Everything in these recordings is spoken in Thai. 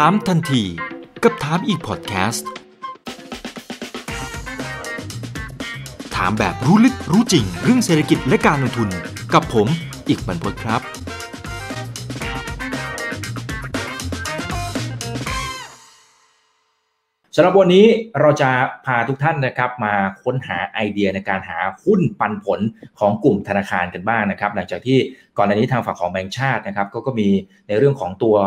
ถามทันที กับถามอีกพอดแคสต์ ถามแบบรู้ลึกรู้จริง เรื่องเศรษฐกิจและการลงทุนกับผมอีกบรรพตครับ สำหรับวันนี้เราจะพาทุกท่านนะครับมาค้นหาไอเดียในการหาหุ้นปันผลของกลุ่มธนาคารกันบ้างนะครับ หลังจากที่ก่อนหน้านี้ทางฝั่งของแบงก์ชาตินะครับก็ก็มีในเรื่องของตัว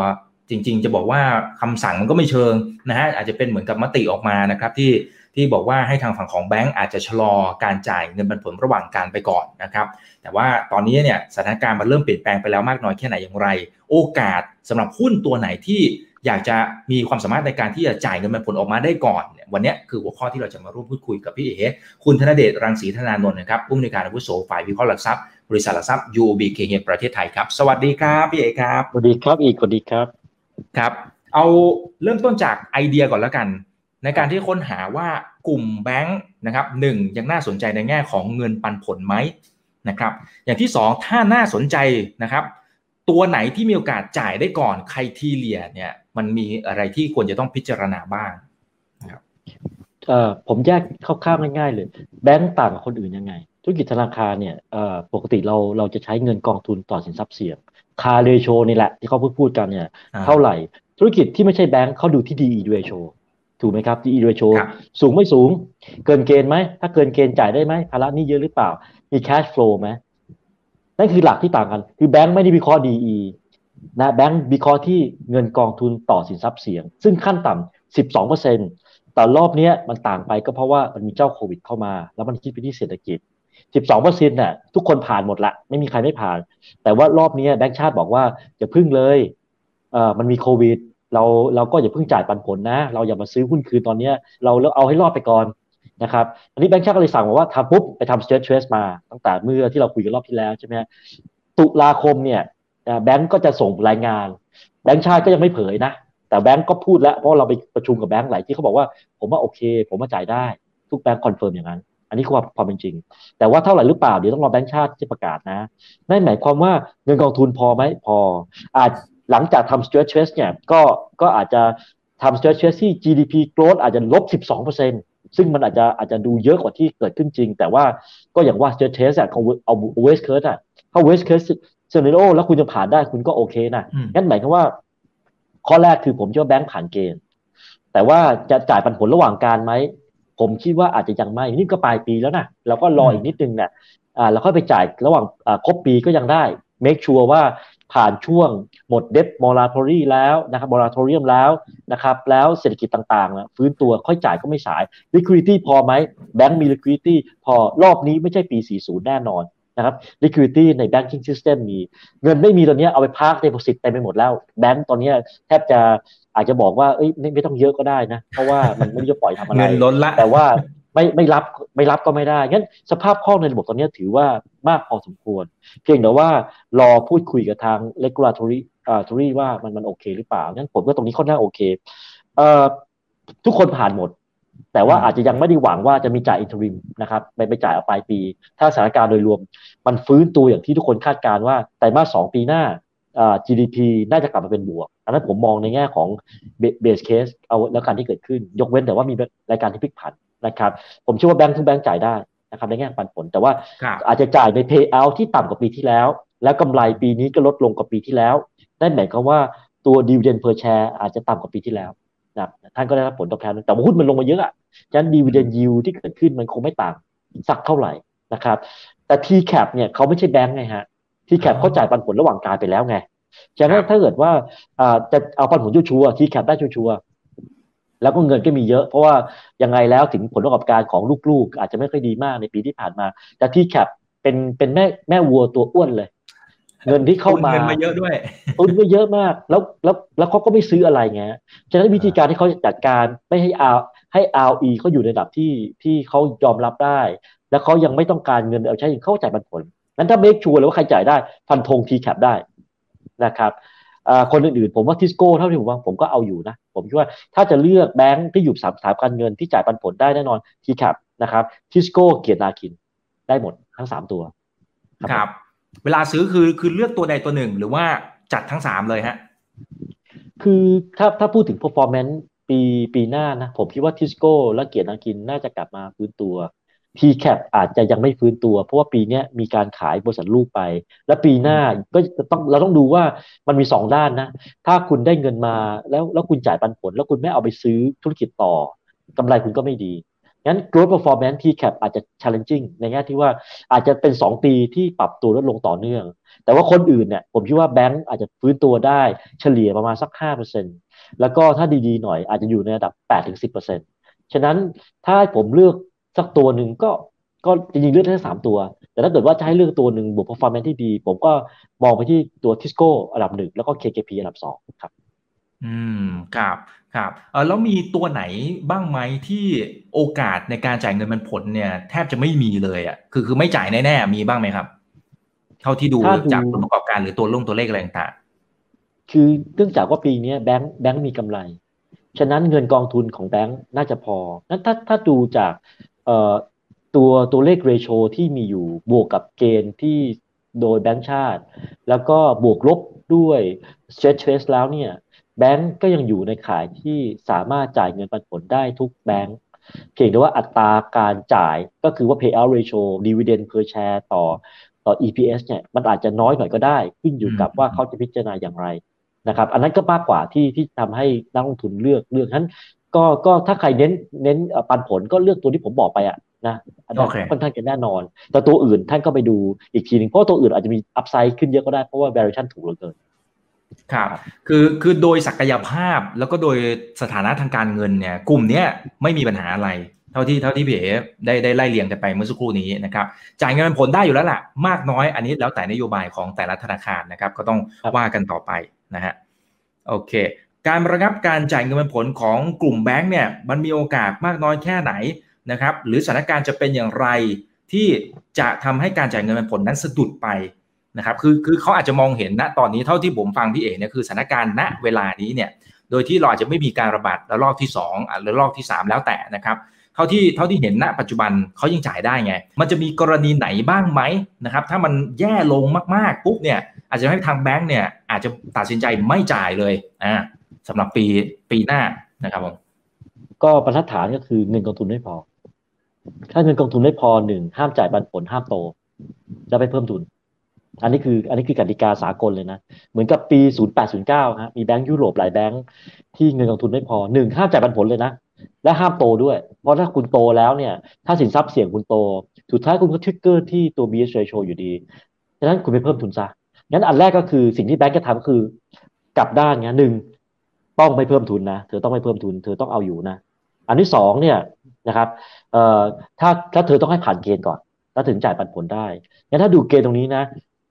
จริง ๆ จะบอกว่าคำสั่งมันก็ไม่เชิงนะฮะอาจจะเป็นเหมือนกับมติออกมานะครับที่ที่บอกว่าให้ทางฝั่งของแบงก์อาจจะชะลอการจ่ายเงินปันผลระหว่างการไปก่อนนะครับ แต่ว่าตอนนี้เนี่ยสถานการณ์มันเริ่มเปลี่ยนแปลงไปแล้วมากน้อยแค่ไหนอย่างไร โอกาสสำหรับหุ้นตัวไหนที่อยากจะมีความสามารถในการที่จะจ่ายเงินปันผลออกมาได้ก่อนเนี่ยวันนี้คือหัวข้อที่เราจะมาร่วมพูดคุยกับพี่เอ๋คุณธนเดชรังสีธนานนท์นะครับผู้อำนวยการอาวุโสฝ่ายวิเคราะห์หลักทรัพย์บริษัทหลักทรัพย์ UOB เคเฮประเทศไทยครับ สวัสดีครับพี่เอ๋ครับสวัสดีครับอีกสวัสดีครับ ครับ เอาเริ่มต้นจากไอเดียก่อนแล้วกัน ในการที่ค้นหาว่ากลุ่มแบงค์นะครับหนึ่งยังน่าสนใจในแง่ของเงินปันผลไหมนะครับ อย่างที่สองถ้าน่าสนใจนะครับ ตัวไหนที่มีโอกาสจ่ายได้ก่อนใครทีเลียเนี่ยมันมีอะไรที่ควรจะต้องพิจารณาบ้างนะครับผมแยกคร่าวๆง่ายๆเลย แบงก์ต่างกับคนอื่นยังไง ธุรกิจธนาคารเนี่ยปกติเราเราจะใช้เงินกองทุนต่อสินทรัพย์เสี่ยง คาเรโชนี่แหละที่เขาพูดพูดกันเนี่ยอ่าเท่าไหร่ ธุรกิจที่ไม่ใช่แบงก์เขาดูที่ DE ratio ถูกไหมครับ DE ratio ครับสูงไม่สูง เกินเกณฑ์ไหม ถ้าเกินเกณฑ์จ่ายได้ไหมภาระหนี้เยอะหรือเปล่า มี cash flow ไหมนั่นคือหลักที่ต่างกัน คือแบงก์ไม่ได้วิเคราะห์ DE นะแบงก์วิเคราะห์ที่เงินกองทุนต่อสินทรัพย์เสี่ยง ซึ่งขั้นต่ำ12เปอร์เซ็นต์แต่รอบเนี้ยมันต่างไปก็เพราะว่ามันมีเจ้าโควิดเข้ามา แล้วมันคิดไปที่เศรษฐกิจ 12เปอร์เซ็นต์น่ะทุกคนผ่านหมดละไม่มีใครไม่ผ่าน แต่ว่ารอบนี้แบงก์ชาติบอกว่าอย่าพึ่งเลยเอ่อมันมีโควิด เราเราก็อย่าพิ่งจ่ายปันผลนะ เราอย่ามาซื้อหุ้นคืนตอนนี้เราเราเอาให้รอดไปก่อนนะครับอันนี้แบงก์ชาติก็เลยสั่งมาว่าทำปุ๊บไปทำ stress test มาตั้งแต่เมื่อที่เราคุยกันรอบที่แล้วใช่ไหมตุลาคมเนี่ยแบงก์ก็จะส่งรายงาน แบงก์ชาติก็ยังไม่เผยนะแต่แบงก์ก็พูดแล้วเพราะเราไปประชุมกับแบงก์หลายที่เขาบอกว่า ผมว่าโอเค ผมว่าจ่ายได้ ทุกแบงก์ confirm อย่างนั้น อันนี้คือความความเป็นจริง แต่ว่าเท่าไหร่หรือเปล่าเดี๋ยวต้องรอแบงก์ชาติที่ประกาศนะนั่นหมายความว่าเงินกองทุนพอไหมพอ อาจหลังจากทำ stress test เนี่ยก็ก็อาจจะทำ stress test ที่ GDP growth อาจจะลบ 12%ซึ่งมันอาจจะอาจจะดูเยอะกว่าที่เกิดขึ้นจริง แต่ว่าก็อย่างว่า stress test อะของเอา West Coast อะถ้า West Coast scenario แล้วคุณจะผ่านได้คุณก็โอเคนะอืมงั้นหมายความว่า ข้อแรกคือผมเชื่อว่าแบงก์ผ่านเกณฑ์แต่ว่าจะจ่ายปันผลระหว่างการไหม ผมคิดว่าอาจจะยังไม่นี่ก็ปลายปีแล้วนะเราก็รออีกนิดนึงเนี่ยอ่าแล้วค่อยไปจ่ายระหว่างอ่าครบปีก็ยังได้ make sure ว่าผ่านช่วงหมด debt moratorium แล้วนะครับ moratorium แล้วนะครับแล้วเศรษฐกิจต่างๆนะฟื้นตัวค่อยจ่ายก็ไม่สาย liquidity พอไหมแบงก์มี liquidity พอรอบนี้ไม่ใช่ปี 40 แน่นอน นะครับ liquidity ใน banking system มีเงินไม่มีตอนนี้ยเอาไปพัก deposit เต็มไปหมดแล้ว แบงก์ตอนเนี้ยแทบจะอาจจะบอกว่าเอ้ยไม่ไม่ต้องเยอะก็ได้นะ เพราะว่ามันไม่รู้จะปล่อยทำอะไรเงินล้นละแต่ว่าไม่ไม่รับไม่รับก็ไม่ได้ งั้นสภาพคล่องในระบบตอนนี้ถือว่ามากพอสมควร เพียงแต่ว่ารอพูดคุยกับทาง regulatory อ่า tory ว่ามันมันโอเคหรือเปล่างั้นผมก็ตรงนี้ค่อนข้างโอเคเอ่อทุกคนผ่านหมด แต่ว่าอืมอาจจะยังไม่ได้หวังว่าจะมีจ่ายอินทริมนะครับไปไปจ่ายเอาปลายปี ถ้าสถานการณ์โดยรวม มันฟื้นตัวอย่างที่ทุกคนคาดการณ์ว่าไตรมาสสองปีหน้าอ่า GDP น่าจะกลับมาเป็นบวก อันนั้นผมมองในแง่ของเบสเคสเอาแล้วการที่เกิดขึ้น ยกเว้นแต่ว่ามีรายการที่พลิกผันนะครับ ผมเชื่อว่าแบงค์ทุกแบงค์จ่ายได้นะครับในแง่ปันผล แต่ว่าครับอาจจะจ่ายใน payout ที่ต่ำกว่าปีที่แล้ว แล้วกำไรปีนี้ก็ลดลงกว่าปีที่แล้วนั่นหมายความว่าตัว dividend per share อาจจะต่ำกว่าปีที่แล้ว นะครับท่านก็ได้รับผลตอบแทนแต่ว่าหุ้นมันลงมาเยอะอะฉะนั้น dividend yield ที่เกิดขึ้นมันคงไม่ต่างสักเท่าไหร่นะครับ แต่ TCAP เนี่ยเขาไม่ใช่แบงค์ไงฮะ TCAP อ๋อเขาจ่ายปันผลระหว่างการไปแล้วไงฉะนั้ครันบถ้าเกิดว่าอ่าจะเอาปันผลชัวร์ๆ TCAP ได้ชัวร์ๆแล้วก็เงินก็มีเยอะ เพราะว่ายังไงแล้วถึงผลประกอบการของลูกๆ อาจจะไม่ค่อยดีมากในปีที่ผ่านมา แต่ TCAP เป็นเป็นแม่แม่วัวตัวอ้วนเลย เงินที่เข้ามาเงินมาเยอะด้วยตุนไว้เยอะมาก แล้วแล้วแล้วเขาก็ไม่ซื้ออะไรไงฉะนั้นวิธีการที่เขาจะจัดการไม่ให้อาให้ RE เขาอยู่ในระดับที่ที่เขายอมรับได้ แล้วเขายังไม่ต้องการเงินเอาใช้เขาจ่ายปันผลนั้นถ้าเมคชัวร์เลยว่าใครจ่ายได้ฟันธง TCAP ได้นะครับอ่าคนอื่นๆผมว่าทิสโก้เท่าที่ผมว่าผมก็เอาอยู่นะ ผมคิดว่าถ้าจะเลือกแบงค์ที่อยู่สามสถาบันเงินที่จ่ายปันผลได้แน่นอน TCAP นะครับทิสโก้เกียรตินาคินได้หมดทั้งสามตัวครับ เวลาซื้อคือคือเลือกตัวใดตัวหนึ่ง หรือว่าจัดทั้งสามเลยฮะ คือถ้าถ้าพูดถึง performance ปีปีหน้านะ ผมคิดว่าทิสโก้และเกียรตินากินน่าจะกลับมาฟื้นตัว t c a p อาจจะยังไม่ฟื้นตัว เพราะว่าปีนี้มีการขายบริษัทลูกไป และปีหน้าก็ต้องเราต้องดูว่ามันมีสองด้านนะ ถ้าคุณได้เงินมาแล้วแล้วคุณจ่ายปันผล แล้วคุณไม่เอาไปซื้อธุรกิจต่อกำไรคุณก็ไม่ดี งั้น growth performance T-cap อาจจะ challenging ในแง่ที่ว่าอาจจะเป็น 2 ปีที่ปรับตัวลดลงต่อเนื่อง แต่ว่าคนอื่นเนี่ยผมคิดว่าแบงก์อาจจะฟื้นตัวได้เฉลี่ยประมาณสัก 5%แล้วก็ถ้าดีๆหน่อยอาจจะอยู่ในระดับ 8-10%ฉะนั้นถ้าผมเลือกสักตัวหนึ่งก็ก็จริงๆเลือกได้สามตัว แต่ถ้าเกิดว่าจะให้เลือกตัวหนึ่งบวก performance ที่ดี ผมก็มองไปที่ตัว Tisco อันดับหนึ่งแล้วก็ KKP อันดับสองครับ อืมครับ ครับเออแล้วมีตัวไหนบ้างไหมที่โอกาสในการจ่ายเงินมันผลเนี่ยแทบจะไม่มีเลยอะคือคือไม่จ่ายแน่ๆมีบ้างไหมครับ เท่าที่ดูจากผลประกอบการหรือตัวลงตัวเลขอะไรต่างคือเนื่องจากว่าปีนี้แบงค์แบงค์มีกำไร ฉะนั้นเงินกองทุนของแบงค์น่าจะพอนั้นถ้าถ้าดูจากเอ่อตัวตัวเลขเรโชที่มีอยู่บวกกับเกณฑ์ที่โดยแบงค์ชาติ แล้วก็บวกลบด้วย stretch t r a c e แล้วเนี่ย แบงก์ก็ยังอยู่ในขายที่สามารถจ่ายเงินปันผลได้ทุกแบงก์เพียงแต่ว่าอัตราการจ่ายก็คือว่า payout ratio dividend per share ต่อต่อ EPS เนี่ยมันอาจจะน้อยหน่อยก็ได้ ขึ้นอยู่กับว่าเขาจะพิจารณาอย่างไรนะครับอันนั้นก็มากกว่าที่ที่ทำให้นักลงทุนเลือกเลือกนั้นก็ก็ถ้าใครเน้นเน้นปันผลก็เลือกตัวที่ผมบอกไปอะนะอันนั้นค่อนข้างจะแน่นอน แต่ตัวอื่นท่านก็ไปดูอีกทีหนึ่งเพราะตัวอื่นอาจจะมีอัพไซด์ขึ้นเยอะก็ได้เพราะว่า valuation ถูกเหลือเกิน ครับคือคือโดยศักยภาพแล้วก็โดยสถานะทางการเงินเนี่ยกลุ่มเนี้ยไม่มีปัญหาอะไร เท่าที่เท่าที่พี่เอ๋ได้ได้ไล่เรียงกันไปเมื่อสักครู่นี้นะครับจ่ายเงินผลได้อยู่แล้วล่ะ มากน้อยอันนี้แล้วแต่นโยบายของแต่ละธนาคารนะครับ ก็ต้องว่ากันต่อไปนะฮะโอเค การระงับการจ่ายเงินผลของกลุ่มแบงก์เนี่ยมันมีโอกาสมากน้อยแค่ไหนนะครับหรือสถานการณ์จะเป็นอย่างไรที่จะทำให้การจ่ายเงินผลนั้นสะดุดไป นะครับคือคือเขาอาจจะมองเห็นณตอนนี้เท่าที่ผมฟังพี่เอ๋เนี่ยคือสถานการณ์ณเวลานี้เนี่ยโดยที่เราอาจจะไม่มีการระบาดระลอกที่2หรือระลอกที่ 3 แล้วแต่นะครับเท่าที่เท่าที่เห็นณปัจจุบันเขายังจ่ายได้ไง มันจะมีกรณีไหนบ้างไหมนะครับถ้ามันแย่ลงมากๆปุ๊บเนี่ยอาจจะให้ทางแบงก์เนี่ยอาจจะตัดสินใจไม่จ่ายเลยอ่าสำหรับปีปีหน้านะครับผมก็บรรทัดฐานก็คือเงินกองทุนไม่พอ ถ้าเงินกองทุนไม่พอหนึ่งห้ามจ่ายปันผลห้ามโต แล้วไปเพิ่มทุน อันนี้คืออันนี้คือกติกาสากลเลยนะ เหมือนกับปี 0809 ฮะ มีแบงก์ยุโรปหลายแบงก์ที่เงินลงทุนไม่พอหนึ่งห้ามจ่ายปันผลเลยนะ และห้ามโตด้วย เพราะถ้าคุณโตแล้วเนี่ย ถ้าสินทรัพย์เสี่ยงคุณโต สุดท้ายคุณก็ทริกเกอร์ที่ตัว BS ratio อยู่ดีฉะนั้นคุณไปเพิ่มทุนซะงั้นอันแรกก็คือสิ่งที่แบงก์จะทำก็คือกลับด้านเงี้ยหนึ่งต้องไม่เพิ่มทุนนะเธอต้องไม่เพิ่มทุน เธอต้องเอาอยู่นะ อันที่สองเนี่ยนะครับเอ่อถ้าถ้าเธอต้องให้ผ่านเกณฑ์ก่อน แล้วถึงจ่ายปันผลได้งั้นถ้าดูเกณฑ์ตรงนี้นะ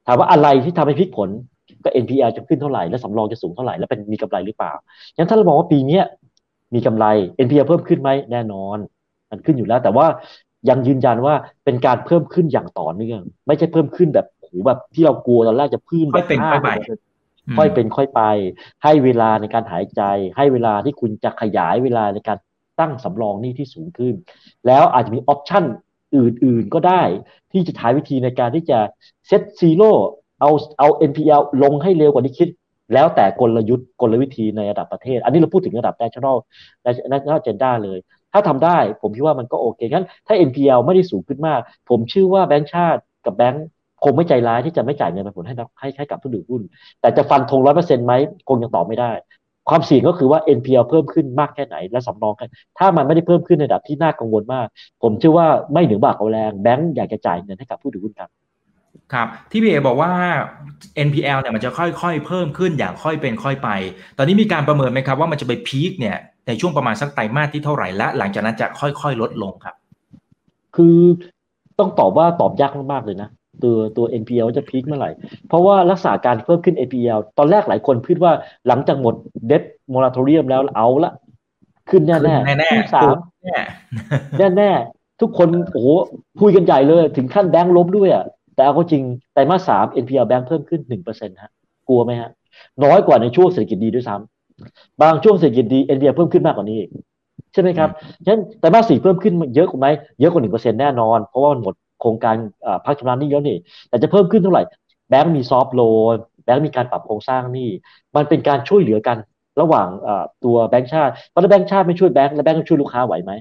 ถามว่าอะไรที่ทำให้พลิกผลก็ NPL จะขึ้นเท่าไหร่ และสำรองจะสูงเท่าไหร่ และเป็นมีกำไรหรือเปล่างั้นถ้าเรามองว่าปีนี้มีกำไร NPL เพิ่มขึ้นไหมแน่นอน มันขึ้นอยู่แล้ว แต่ว่ายังยืนยันว่าเป็นการเพิ่มขึ้นอย่างต่อเนื่องไม่ใช่เพิ่มขึ้นแบบโหแบบที่เรากลัวตอนแรกจะขึ้นแบบเป็นค่อยไปค่อยเป็นค่อยไป ให้เวลาในการหายใจ ให้เวลาที่คุณจะขยายเวลาในการตั้งสำรองนี่ที่สูงขึ้น แล้วอาจจะมี option อื่นๆก็ได้ ที่จะใช้วิธีในการที่จะ set zero เอาเอา NPL ลงให้เร็วกว่าที่คิด แล้วแต่กลยุทธ์กลวิธีในระดับประเทศ อันนี้เราพูดถึงระดับ national national agenda เลย ถ้าทำได้ผมคิดว่ามันก็โอเคงั้นถ้า NPL ไม่ได้สูงขึ้นมาก ผมเชื่อว่าแบงก์ชาติกับแบงก์คงไม่ใจร้ายที่จะไม่จ่ายเงินปันผลให้ให้ให้กับผู้ถือหุ้น แต่จะฟันธงร้อยเปอร์เซ็นต์ไหมคงยังตอบไม่ได้ ความเสี่ยงก็คือว่า NPL เพิ่มขึ้นมากแค่ไหน และสำรองกันถ้ามันไม่ได้เพิ่มขึ้นในระดับที่น่ากังวลมาก ผมเชื่อว่าไม่ถึงบากเอาแรงแบงก์อยากจะจ่ายเงินให้กับผู้ถือหุ้นครับครับที่พี่เอบอกว่า NPL เนี่ยมันจะค่อยๆ เพิ่มขึ้นอย่างค่อยเป็นค่อยไป ตอนนี้มีการประเมินไหมครับว่ามันจะไปพีคเนี่ยในช่วงประมาณสักไตรมาสที่เท่าไหร่และหลังจากนั้นจะค่อยๆ ลดลงครับ คือต้องตอบว่าตอบยากมากๆเลยนะ ตัวตัว NPL จะพีคเมื่อไหร่ เพราะว่ารักษาการเพิ่มขึ้น NPL ตอนแรกหลายคนพูดว่าหลังจากหมดเดบมอราโทเรียมแล้วเอาละขึ้นแน่แน่แน่สามแน่แน่ทุกคนโอ้โหพูดกันใหญ่เลย ถึงขั้นแบงค์ล้มด้วยอะแต่เอาก็จริงไตรมาสสาม NPL แบงค์เพิ่มขึ้นหนึ่งเปอร์เซ็นต์ฮะกลัวไหมฮะ น้อยกว่าในช่วงเศรษฐกิจดีด้วยซ้ำบางช่วงเศรษฐกิจดี NPL เพิ่มขึ้นมากกว่านี้อีกใช่ไหมครับฉะนั้นไตรมาสสี่เพิ่มขึ้นเยอะกว่าไหมเยอะกว่าหนึ่งเปอร์เซ็นต์แน่นอน เพราะว่าหมด โครงการพักชำระหนี้เยอะนี่แต่จะเพิ่มขึ้นเท่าไหร่แบงก์มี soft loan แบงก์มีการปรับโครงสร้างหนี้มันเป็นการช่วยเหลือกันระหว่างตัวแบงก์ชาติเพราะถ้าแบงก์ชาติไม่ช่วยแบงก์แล้วแบงก์ช่วยลูกค้าไหวไหม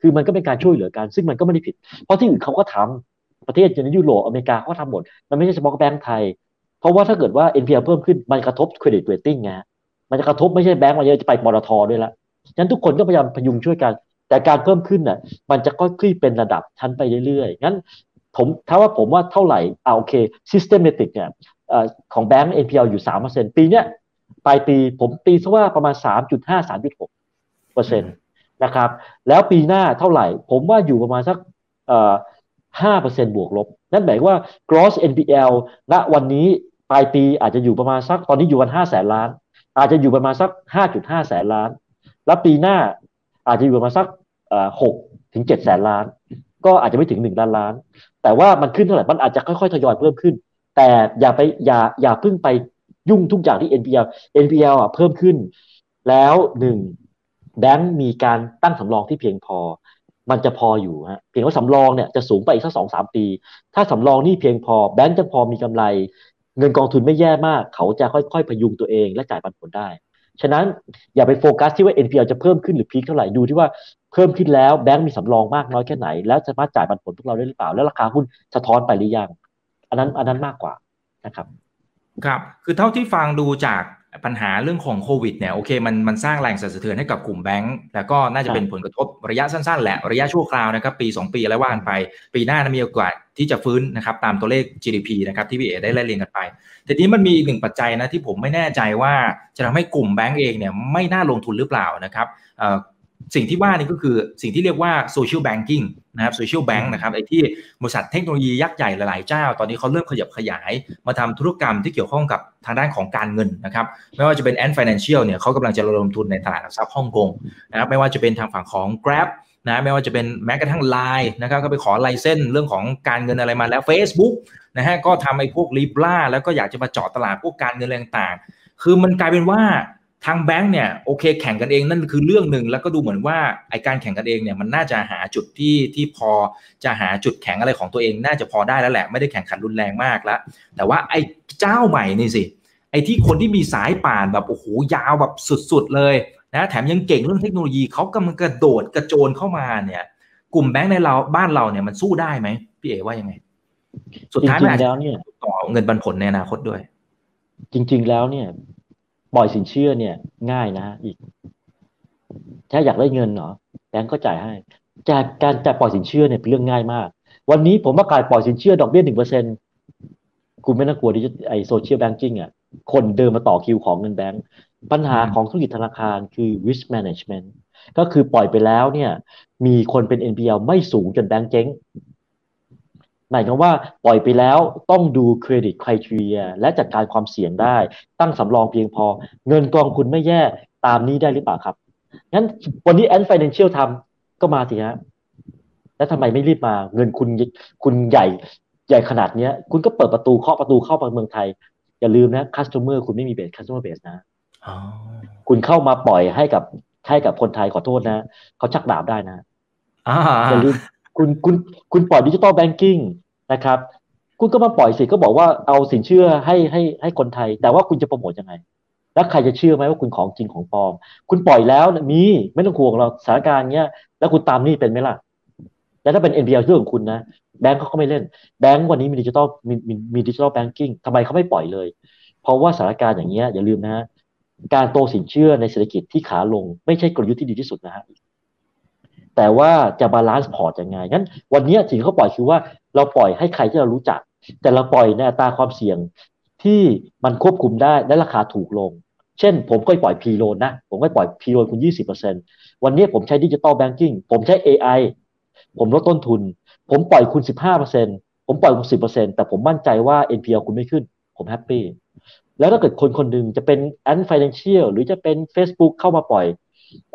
คือมันก็เป็นการช่วยเหลือกัน ซึ่งมันก็ไม่ได้ผิด เพราะที่อื่นเขาก็ทำประเทศอย่างยุโรปอเมริกาเขาทำหมด มันไม่ใช่เฉพาะแบงก์ไทย เพราะว่าถ้าเกิดว่า NPL เพิ่มขึ้นมันกระทบ credit rating ไงมันจะกระทบไม่ใช่แบงก์มันจะไปปตทด้วยละฉะนั้นทุกคนก็พยายามพยุงช่วยกัน แต่การเพิ่มขึ้นน่ะมันจะค่อยๆเป็นระดับชั้นไปเรื่อยๆงั้น ผมถ้าว่าผมว่าเท่าไหร่อ่าโอเค systematic เนี่ยของแบงก์ NPL อยู่ 3%ปีเนี้ยปลายปีผมตีซะว่าประมาณ 3.5 3.6เปอร์เซ็นต์นะครับ แล้วปีหน้าเท่าไหร่ ผมว่าอยู่ประมาณสักเอ่อ5เปอร์เซ็นต์บวกลบ นั่นหมายว่า gross NPL ณวันนี้ปลายปีอาจจะอยู่ประมาณสักตอนนี้อยู่กัน5แสนล้าน อาจจะอยู่ประมาณสัก5.5แสนล้าน แล้วปีหน้าอาจจะอยู่ประมาณสักหกถึงเจ็ดแสนล้าน ก็อาจจะไม่ถึงหนึ่งล้านล้าน แต่ว่ามันขึ้นเท่าไหร่มันอาจจะค่อยๆทยอยเพิ่มขึ้น แต่อย่าไปอย่าอย่าเพิ่งไปยุ่งทุกอย่างที่ NPL NPL อะเพิ่มขึ้น แล้วหนึ่งแบงก์มีการตั้งสำรองที่เพียงพอ มันจะพออยู่ฮะเพียงว่าสำรองเนี่ยจะสูงไปอีกสักสองสามปี ถ้าสำรองนี่เพียงพอ แบงก์จะพอมีกำไร เงินกองทุนไม่แย่มาก เขาจะค่อยๆพยุงตัวเองและจ่ายปันผลได้ ฉะนั้นอย่าไปโฟกัสที่ว่า NPL จะเพิ่มขึ้นหรือพีคเท่าไหร่ดูที่ว่า เพิ่มขึ้นแล้วแบงก์มีสำรองมากน้อยแค่ไหน แล้วสามารถจ่ายปันผลพวกเราได้หรือเปล่า แล้วราคาหุ้นสะท้อนไปหรือยัง อันนั้นอันนั้นมากกว่านะครับครับ คือเท่าที่ฟังดูจากปัญหาเรื่องของโควิดเนี่ยโอเคมันมันสร้างแรงสั่นสะเทือนให้กับกลุ่มแบงก์แล้วก็น่าจะเป็นผลกระทบระยะสั้นๆ แหละ ระยะชั่วคราวนะครับ ปี 2 ปีแล้วว่านไป ปีหน้านะมีโอกาสที่จะฟื้นนะครับตามตัวเลข GDP นะครับที่พี่เอได้ไล่เรียงกันไป แต่นี้มันมีอีกหนึ่งปัจจัยนะที่ผมไม่แน่ใจว่าจะทำให้กลุ่มแบงก์เองเนี่ยไม่น่าลงทุนหรือเปล่านะครับ สิ่งที่ว่านี่ก็คือสิ่งที่เรียกว่า social banking นะครับ social bank นะครับไอ้ที่บริษัทเทคโนโลยียักษ์ใหญ่หลายๆเจ้า ตอนนี้เขาเริ่มขยับขยาย มาทำธุรกรรมที่เกี่ยวข้องกับทางด้านของการเงินนะครับไม่ว่าจะเป็น Ant Financial เนี่ยเขากำลังจะระดมทุนในตลาดหลักทรัพย์ฮ่องกงนะครับไม่ว่าจะเป็นทางฝั่งของ Grab นะไม่ว่าจะเป็นแม้กระทั่ง Line นะครับก็ไปขอ license เรื่องของการเงินอะไรมาแล้ว Facebook นะฮะก็ทำไอ้พวกลิบล่าแล้วก็อยากจะมาเจาะตลาดพวกการเงินอะไรต่างๆคือมันกลายเป็นว่า ทางแบงค์เนี่ยโอเคแข่งกันเองนั่นคือเรื่องหนึ่งแล้วก็ดูเหมือนว่าไอการแข่งกันเองเนี่ยมันน่าจะหาจุดที่ที่พอจะหาจุดแข็งอะไรของตัวเอง น่าจะพอได้แล้วแหละไม่ได้แข่งขันรุนแรงมากแล้ว แต่ว่าไอเจ้าใหม่นี่สิไอที่คนที่มีสายป่านแบบโอ้โหยาวแบบสุดๆเลยนะแถมยังเก่งเรื่องเทคโนโลยีเขากำลังกระโดดกระโจนเข้ามาเนี่ย กลุ่มแบงค์ในเราบ้านเราเนี่ยมันสู้ได้ไหมพี่เอว่ายังไง สุดท้ายแล้วเนี่ยต่อเงินปันผลในอนาคตด้วย จริง ๆแล้วเนี่ย ปล่อยสินเชื่อเนี่ย ง่ายนะอีก ถ้าอยากได้เงินเนาะแบงก์ก็จ่ายให้จากการจ่ายปล่อยสินเชื่อเนี่ยเป็นเรื่องง่ายมาก วันนี้ผมว่าการปล่อยสินเชื่อดอกเบี้ยหนึ่งเปอร์เซ็นคุณไม่ต้องกลัวที่จะไอโซเชียลแบงกิ้งอะคนเดินมาต่อคิวของเงินแบงก์ปัญหาของธุรกิจธนาคารคือ risk management ก็คือปล่อยไปแล้วเนี่ย มีคนเป็น NPL ไม่สูงจนแบงก์เจ๊ง หมายความว่าปล่อยไปแล้วต้องดู credit criteria และจัดการความเสี่ยงได้ ตั้งสำรองเพียงพอ เงินกองทุนไม่แย่ตามนี้ได้หรือเปล่าครับงั้นวันนี้ Ant Financial ทำก็มาสิฮะแล้วทำไมไม่รีบมา เงินคุณคุณใหญ่ใหญ่ขนาดเนี้ย คุณก็เปิดประตูเคาะประตูเข้ามาเมืองไทย อย่าลืมนะ customer คุณไม่มี base customer base นะคุณเข้ามาปล่อยให้กับให้กับคนไทยขอโทษนะ เขาชักดาบได้นะอย่าลืม คุณคุณคุณปล่อย digital banking นะครับ คุณก็มาปล่อยสิก็บอกว่าเอาสินเชื่อให้ให้ให้คนไทย แต่ว่าคุณจะโปรโมทยังไง แล้วใครจะเชื่อไหมว่าคุณของจริงของปลอม คุณปล่อยแล้วมีไม่ต้องห่วงเราสถานการณ์เนี้ยแล้วคุณตามนี่เป็นไหมล่ะแล้วถ้าเป็น NPL เรื่องของคุณนะแบงก์เขาก็ไม่เล่น แบงก์วันนี้มีดิจิตอลมีมีมี digital banking ทำไมเขาไม่ปล่อยเลย เพราะว่าสถานการณ์อย่างเงี้ยอย่าลืมนะการโตสินเชื่อในเศรษฐกิจที่ขาลง ไม่ใช่กลยุทธ์ที่ดีที่สุดนะฮะ แต่ว่าจะ balance port ยังไงงั้นวันนี้สิ่งที่เขาปล่อยคือว่าเราปล่อยให้ใครที่เรารู้จัก แต่เราปล่อยในอัตราความเสี่ยงที่มันควบคุมได้และราคาถูกลง เช่น ผมก็ปล่อย P-Loan นะ ผมก็ปล่อย P-Loan คุณ 20%วันนี้ผมใช้ digital banking ผมใช้ AI ผมลดต้นทุน ผมปล่อยคุณ 15%ผมปล่อยคุณ 10%แต่ผมมั่นใจว่า NPL คุณไม่ขึ้น ผม happy แล้วถ้าเกิดคนคนหนึ่งจะเป็น Ant Financial หรือจะเป็น Facebook เข้ามาปล่อย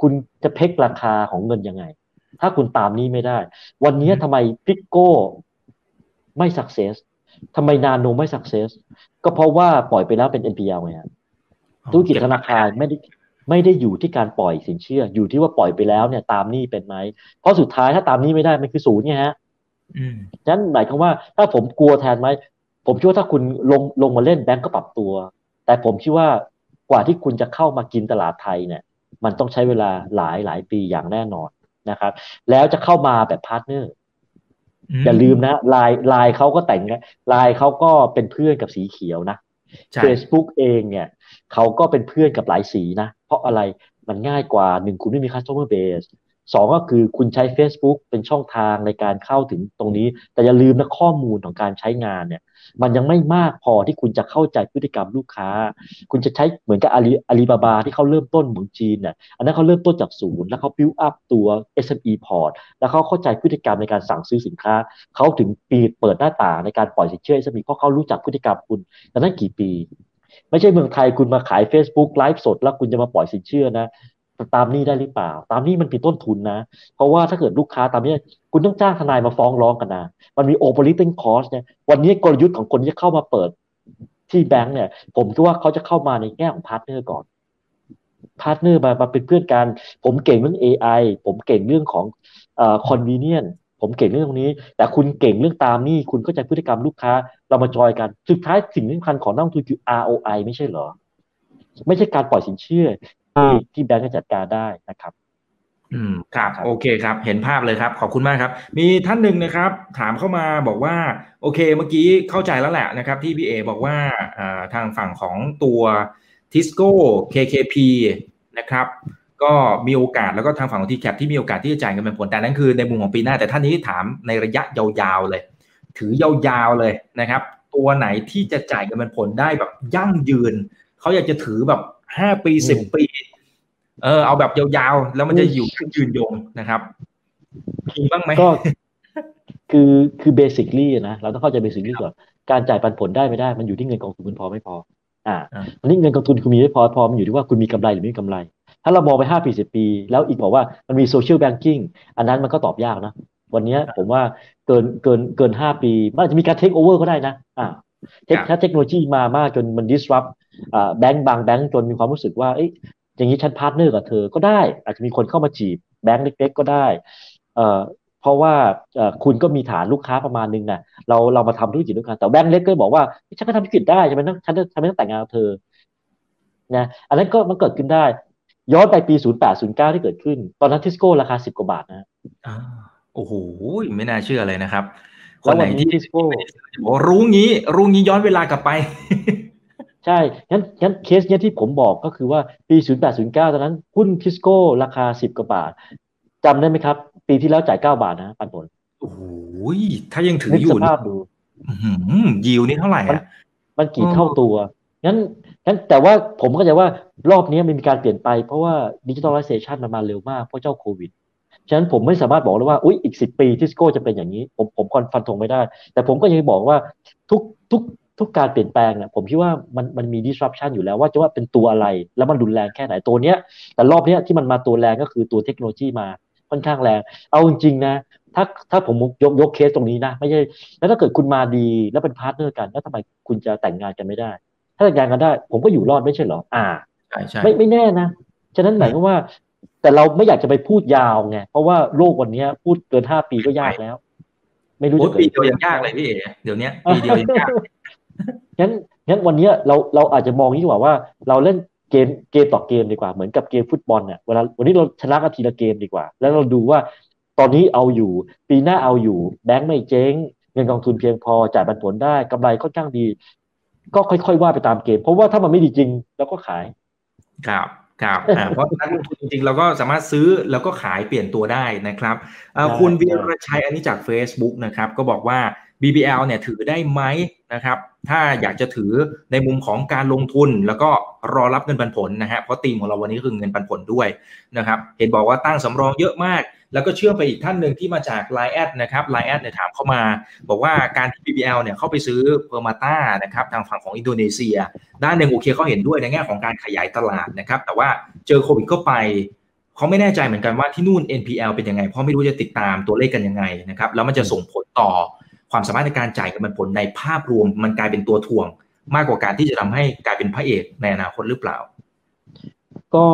คุณจะ peg ราคาของเงินยังไง ถ้าคุณตามหนี้ไม่ได้ วันนี้ทำไม pico ไม่ success ทำไมนาโนไม่ success ก็เพราะว่าปล่อยไปแล้วเป็น NPL ไงธุรกิจธนาคารไม่ได้ไม่ได้อยู่ที่การปล่อยสินเชื่อ อยู่ที่ว่าปล่อยไปแล้วเนี่ย ตามหนี้เป็นไหมเพราะสุดท้ายถ้าตามหนี้ไม่ได้มันคือศูนย์ไงฮะฉะนั้นหมายความว่าถ้าผมกลัวแทนไหมผมคิดว่าถ้าคุณลงลงมาเล่นแบงก์ก็ปรับตัว แต่ผมคิดว่ากว่าที่คุณจะเข้ามากินตลาดไทยเนี่ย มันต้องใช้เวลาหลายหลายปีอย่างแน่นอน นะครับ แล้วจะเข้ามาแบบ partner อย่าลืมนะลายลายเขาก็แต่งลายเขาก็เป็นเพื่อนกับสีเขียวนะ Facebook เองเนี่ยเขาก็เป็นเพื่อนกับหลายสีนะ เพราะอะไรมันง่ายกว่าหนึ่งคุณไม่มี customer base สองก็คือคุณใช้ Facebook เป็นช่องทางในการเข้าถึงตรงนี้ แต่อย่าลืมนะข้อมูลของการใช้งานเนี่ยมันยังไม่มากพอที่คุณจะเข้าใจพฤติกรรมลูกค้า คุณจะใช้เหมือนกับอาลีอาลีบาบาที่เขาเริ่มต้นของจีนเนี่ยอันนั้นเขาเริ่มต้นจากศูนย์แล้วเขา build up ตัว SME port แล้วเขาเข้าใจพฤติกรรมในการสั่งซื้อสินค้า เขาถึงปีเปิดหน้าต่างในการปล่อยสินเชื่อ SME เพราะเขารู้จักพฤติกรรมคุณแต่นั้นกี่ปี ไม่ใช่เมืองไทยคุณมาขาย Facebook ไลฟ์สด แล้วคุณจะมาปล่อยสินเชื่อนะ ตามหนี้ได้หรือเปล่า ตามหนี้มันคิดต้นทุนนะ เพราะว่าถ้าเกิดลูกค้าตามหนี้คุณต้องจ้างทนายมาฟ้องร้องกันนะ มันมี operating cost เนี่ย วันนี้กลยุทธ์ของคนที่เข้ามาเปิดที่แบงก์เนี่ย ผมคิดว่าเขาจะเข้ามาในแง่ของ partner ก่อน partner มามาเป็นเพื่อนกัน ผมเก่งเรื่อง AI ผมเก่งเรื่องของอ convenient ผมเก่งเรื่องตรงนี้ แต่คุณเก่งเรื่องตามนี่ คุณเข้าใจพฤติกรรมลูกค้า เรามาจอยกัน สุดท้ายสิ่งสำคัญของนักลงทุนคือ ROI ไม่ใช่เหรอ ไม่ใช่การปล่อยสินเชื่อ ที่แบงก์จะจัดการได้นะครับ อืมครับโอเคครับ เห็นภาพเลยครับ ขอบคุณมากครับ มีท่านหนึ่งนะครับ ถามเข้ามาบอกว่า โอเค เมื่อกี้เข้าใจแล้วแหละนะครับ ที่พี่เอบอกว่าทางฝั่งของตัวทิสโก้ KKP นะครับก็มีโอกาสแล้วก็ทางฝั่งของทีแคปที่มีโอกาสที่จะจ่ายเงินเป็นผลแต่นั้นคือในมุมของปีหน้า แต่ท่านนี้ถามในระยะยาวๆเลย ถือยาวๆเลยนะครับ ตัวไหนที่จะจ่ายเงินเป็นผลได้แบบยั่งยืน เขาอยากจะถือแบบ ห้าปีสิบปี เออ เอาแบบยาวๆ แล้วมันจะอยู่ยืนยงนะครับมีบ้างไหมก็คือคือเบสิคลี่นะเราต้องเข้าใจเบสิคลี่ก่อนการจ่ายปันผลได้ไม่ได้ มันอยู่ที่เงินกองทุนคุณพอไม่พอ อ่าอันนี้เงินกองทุนคุณมีไม่พอพอมันอยู่ที่ว่าคุณมีกำไรหรือไม่มีกำไร ถ้าเรามองไปห้าปีสิบปี แล้วอีกบอกว่ามันมี social banking อันนั้นมันก็ตอบยากนะ วันนี้ผมว่าเกินเกินเกินห้าปี มันจะมีการเทคโอเวอร์ก็ได้นะอ่าถ้าเทคโนโลยีมามากจนมัน disrupt แบงก์บางแบงก์จนมีความรู้สึกว่าเอ้ยอย่างนี้ฉัน partner กับเธอก็ได้ อาจจะมีคนเข้ามาจีบแบงก์เล็ก ๆ ก็ได้เอ่อเพราะว่าคุณก็มีฐานลูกค้าประมาณนึงนะเราเรามาทำธุรกิจด้วยกันแต่แบงก์เล็กก็บอกว่าฉันก็ทำธุรกิจได้ใช่ไหมต้องฉันทำไมต้องแต่งงานกับเธอนะอันนั้นก็มันเกิดขึ้นได้ ย้อนไปปีศูนย์แปดศูนย์เก้าที่เกิดขึ้น ตอนนั้นทิสโก้ราคาสิบกว่าบาทนะโอ้โหไม่น่าเชื่อเลยนะครับ คนไหนที่ทิสโก้รู้งี้ รู้งี้ย้อนเวลากลับไป ใช่งั้นงั้นเคสเนี้ยที่ผมบอกก็คือว่าปี 0809 ตอนนั้นหุ้นทิสโก้ราคา 10 กว่าบาทจำได้ไหมครับ ปีที่แล้วจ่าย 9 บาทนะปันผลโอ้โหถ้ายังถืออยู่สภาพดูยิวนี่เท่าไหร่อะมันกี่เท่าตัวงั้นงั้นแต่ว่าผมก็จะว่ารอบนี้มันมีการเปลี่ยนไปเพราะว่าดิจิทัลไลเซชันมันมาเร็วมากเพราะเจ้าโควิดฉะนั้นผมไม่สามารถบอกเลยว่าอุ้ยอีกสิปีทิสโก้จะเป็นอย่างนี้ ผมผมคอนฟันธงไม่ได้ แต่ผมก็ยังบอกว่าทุกทุก ทุกการเปลี่ยนแปลงเนี่ยผมคิดว่ามันมันมี disruption อยู่แล้วว่าจะว่าเป็นตัวอะไร แล้วมันรุนแรงแค่ไหนตัวเนี้ย แต่รอบเนี้ยที่มันมาตัวแรงก็คือตัวเทคโนโลยีมาค่อนข้างแรง เอาจริงๆนะ ถ้าถ้าผมยกยกเคสตรงนี้นะ ไม่ใช่ แล้วถ้าเกิดคุณมาดีแล้วเป็น partner กัน แล้วทำไมคุณจะแต่งงานกันไม่ได้ ถ้าแต่งงานกันได้ ผมก็อยู่รอดไม่ใช่เหรอ อ่าใช่ใช่ไม่ไม่แน่นะ ฉะนั้นหมายความว่า แต่เราไม่อยากจะไปพูดยาวไง เพราะว่าโลกวันนี้พูดเกินห้าปีก็ยากแล้ว ไม่รู้จะปีเดียวยังยากเลยพี่เอ๋เดี๋ยวนี้ปีเดียวยังยาก งั้นงั้นวันนี้เราเราอาจจะมองนี้ดีกว่าว่า เราเล่นเกมเกมต่อเกมดีกว่าเหมือนกับเกมฟุตบอลเนี่ยเวลาวันนี้เราชนะกันทีละเกมดีกว่า แล้วเราดูว่าตอนนี้เอาอยู่ ปีหน้าเอาอยู่ แบงค์ไม่เจ๊งเงินกองทุนเพียงพอจ่ายปันผลได้กำไรค่อนข้างดี ก็ค่อยๆว่าไปตามเกม เพราะว่าถ้ามันไม่ดีจริงเราก็ขาย ครับครับเพราะนักลงทุนจริงๆ เราก็สามารถซื้อแล้วก็ขายเปลี่ยนตัวได้นะครับคุณวีรชัยอันนี้จาก Facebook นะครับ ก็บอกว่า BBL เนี่ยถือได้ไหมนะครับ ถ้าอยากจะถือในมุมของการลงทุน แล้วก็รอรับเงินปันผลนะฮะเพราะตีมของเราวันนี้คือเงินปันผลด้วยนะครับเห็นบอกว่าตั้งสำรองเยอะมาก แล้วก็เชื่อมไปอีกท่านหนึ่งที่มาจาก Line แอดนะครับ Line แอดเนี่ยถามเข้ามา บอกว่าการที่ BBL เนี่ยเข้าไปซื้อ Permata นะครับทางฝั่งของอินโดนีเซีย ด้านหนึ่งโอเคเขาเห็นด้วยในแง่ของการขยายตลาดนะครับแต่ว่าเจอโควิดเข้าไปเขาไม่แน่ใจเหมือนกันว่าที่นู่น NPL เป็นยังไงเพราะไม่รู้จะติดตามตัวเลขกันยังไงนะครับแล้วมันจะส่งผลต่อ ความสามารถในการจ่ายเงินปันผลในภาพรวมมันกลายเป็นตัวถ่วง มากกว่าการที่จะทำให้กลายเป็นพระเอกในอนาคตหรือเปล่า ก็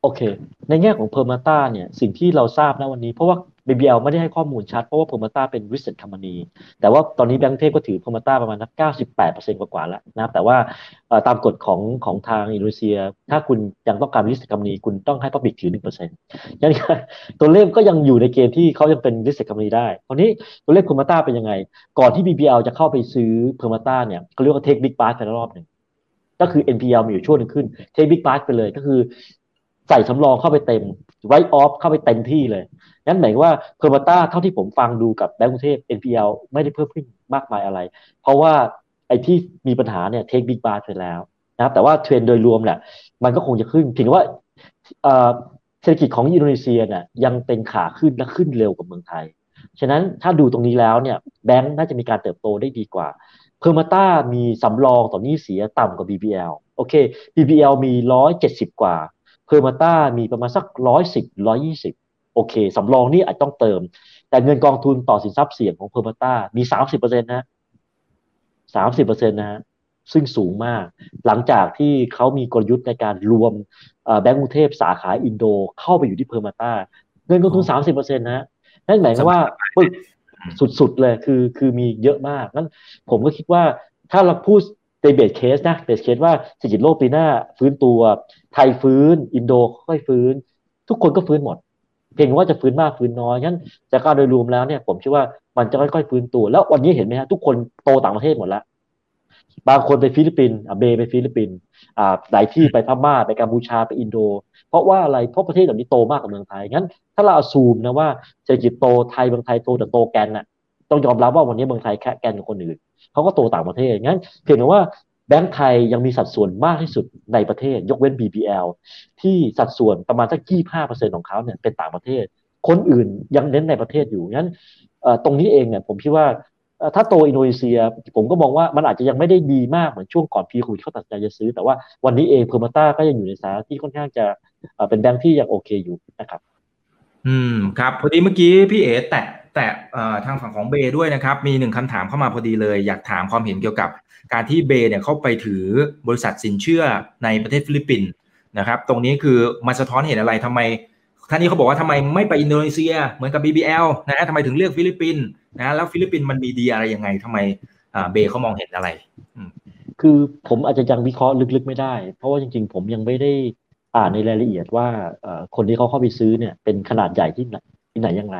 โอเค ในแง่ของเพอร์มาต้าเนี่ยสิ่งที่เราทราบนะวันนี้ เพราะว่า BBL ไม่ได้ให้ข้อมูลชัด เพราะว่าพ r มต้าเป็น listed company แต่ว่าตอนนี้แบงก์เทพก็ถือพ r มต้าประมาณนัก98%กว่าๆแล้วนะครับแต่ว่าตามกฎของของทางอินโดนีเซีย ถ้าคุณยังต้องการ listed company คุณต้องให้ public ถือ 1%ยังตัวเลขก็ยังอยู่ในเกณฑ์ที่เขายังเป็น listed company ได้คราวนี้ตัวเลขพ r มต้าเป็นยังไง ก่อนที่ BBL จะเข้าไปซื้อพ r มต้าเนี่ยเขาเรียกว่า take big bath ไปรอบหนึ่งก็คือ NPL มีอยู่ช่วงหนึ่งขึ้น take big bath ไปเลยก็คือ ใส่สำรองเข้าไปเต็ม write off เข้าไปเต็มที่เลยงั้นหมายว่า Permata เท่าที่ผมฟังดูกับแบงก์กรุงเทพ NPL ไม่ได้เพิ่มขึ้นมากมายอะไร เพราะว่าไอ้ที่มีปัญหาเนี่ย take big bath ไปแล้วนะครับแต่ว่าเทรนโดยรวมเนี่ยมันก็คงจะขึ้นถึงว่าเศรษฐกิจของอินโดนีเซียเนี่ยยังเป็นขาขึ้นและขึ้นเร็วกว่าเมืองไทย ฉะนั้นถ้าดูตรงนี้แล้วเนี่ยแบงก์น่าจะมีการเติบโตได้ดีกว่า Permata มีสำรองต่อหนี้เสียต่ำกว่า BBL โอเค BBL มีร้อยเจ็ดสิบกว่า Permata มีประมาณสักร้อยสิบร้อยยี่สิบโอเคสำรองนี่อาจต้องเติม แต่เงินกองทุนต่อสินทรัพย์เสี่ยงของ Permata มีสามสิบเปอร์เซ็นต์นะสามสิบเปอร์เซ็นต์นะซึ่งสูงมาก หลังจากที่เขามีกลยุทธ์ในการรวมแบงก์กรุงเทพสาขาอินโดเข้าไปอยู่ที่ Permata เงินกองทุนสามสิบเปอร์เซ็นต์นะนั่นหมายความว่าสุดๆเลยคือคือมีเยอะมากนั้นผมก็คิดว่าถ้าเราพูด ใน base case นะ base case ว่าเศรษฐกิจโลกปีหน้าฟื้นตัวไทยฟื้น อินโดค่อยฟื้น ทุกคนก็ฟื้นหมด เพียงว่าจะฟื้นมากฟื้นน้อยงั้นจากการโดยรวมแล้วเนี่ยผมเชื่อว่ามันจะค่อยๆฟื้นตัว แล้ววันนี้เห็นไหมฮะทุกคนโตต่างประเทศหมดแล้วบางคนไปฟิลิปปินส์ BAY ไปฟิลิปปินส์อ่าหลายที่ไปพม่าไปกัมพูชาไปอินโด เพราะว่าอะไรเพราะประเทศเหล่านี้โตมากกว่าเมืองไทยงั้น ถ้าเรา assume นะว่าเศรษฐกิจโตไทยเมืองไทยโตแต่โตแกร็นน่ะ ต้องยอมรับว่าวันนี้เมืองไทยแคระแกร็นกับคนอื่นเขาก็โตต่างประเทศงั้นเพียงแต่ว่าแบงก์ไทยยังมีสัดส่วนมากที่สุดในประเทศ ยกเว้น BBL ที่สัดส่วนประมาณสัก25%ของเขาเนี่ยเป็นต่างประเทศ คนอื่นยังเน้นในประเทศอยู่งั้นตรงนี้เองเนี่ยผมคิดว่าถ้าโตอินโดนีเซีย ผมก็มองว่ามันอาจจะยังไม่ได้ดีมากเหมือนช่วงก่อน pre โควิดเขาตัดใจจะซื้อ แต่ว่าวันนี้เอง Permata ก็ยังอยู่ในสถานะที่ค่อนข้างจะเป็นแบงค์ที่ยังโอเคอยู่นะครับ อืมครับพอดีเมื่อกี้พี่เอ๋แตะ แตะทางฝั่งของ BAY ด้วยนะครับ มีหนึ่งคำถามเข้ามาพอดีเลย อยากถามความเห็นเกี่ยวกับการที่ BAY เนี่ยเข้าไปถือบริษัทสินเชื่อในประเทศฟิลิปปินส์นะครับ ตรงนี้คือมันสะท้อนเห็นอะไรทำไมท่านนี้เขาบอกว่าทำไมไม่ไปอินโดนีเซีย เหมือนกับ BBL นะฮะทำไมถึงเลือกฟิลิปปินส์นะแล้วฟิลิปปินส์มันมีดีอะไรยังไงทำไม BAY เขามองเห็นอะไร คือผมอาจจะยังวิเคราะห์ลึกๆไม่ได้ เพราะว่าจริง ๆ ผมยังไม่ได้อ่านในรายละเอียดว่าคนที่เขาเข้าไปซื้อเนี่ยเป็นขนาดใหญ่ที่ไหน ที่ไหนยังไง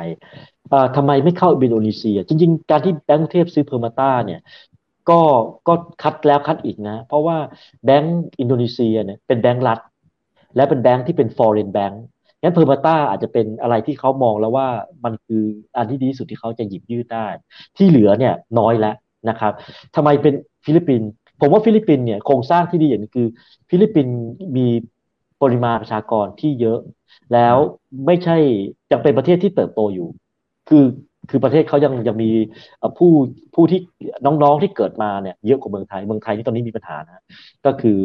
ทำไมไม่เข้าอินโดนีเซีย จริง ๆ การที่แบงก์เทพซื้อ Permata เนี่ยก็ก็คัดแล้วคัดอีกนะ เพราะว่าแบงก์อินโดนีเซียเนี่ยเป็นแบงก์รัฐ และเป็นแบงก์ที่เป็น foreign bank งั้น Permata อาจจะเป็นอะไรที่เขามองแล้วว่ามันคืออันที่ดีสุดที่เขาจะหยิบยืดได้ ที่เหลือเนี่ยน้อยแล้วนะครับทำไมเป็นฟิลิปปินส์ผมว่าฟิลิปปินส์เนี่ยโครงสร้างที่ดีอย่างนึงคือ ฟิลิปปินส์มีปริมาณประชากรที่เยอะ แล้วไม่ใช่ยังเป็นประเทศที่เติบโตอยู่ คือ คือประเทศเขายังยังมีผู้ผู้ที่น้องๆที่เกิดมาเนี่ยเยอะกว่าเมืองไทยเมืองไทยที่ตอนนี้มีปัญหานะก็คือ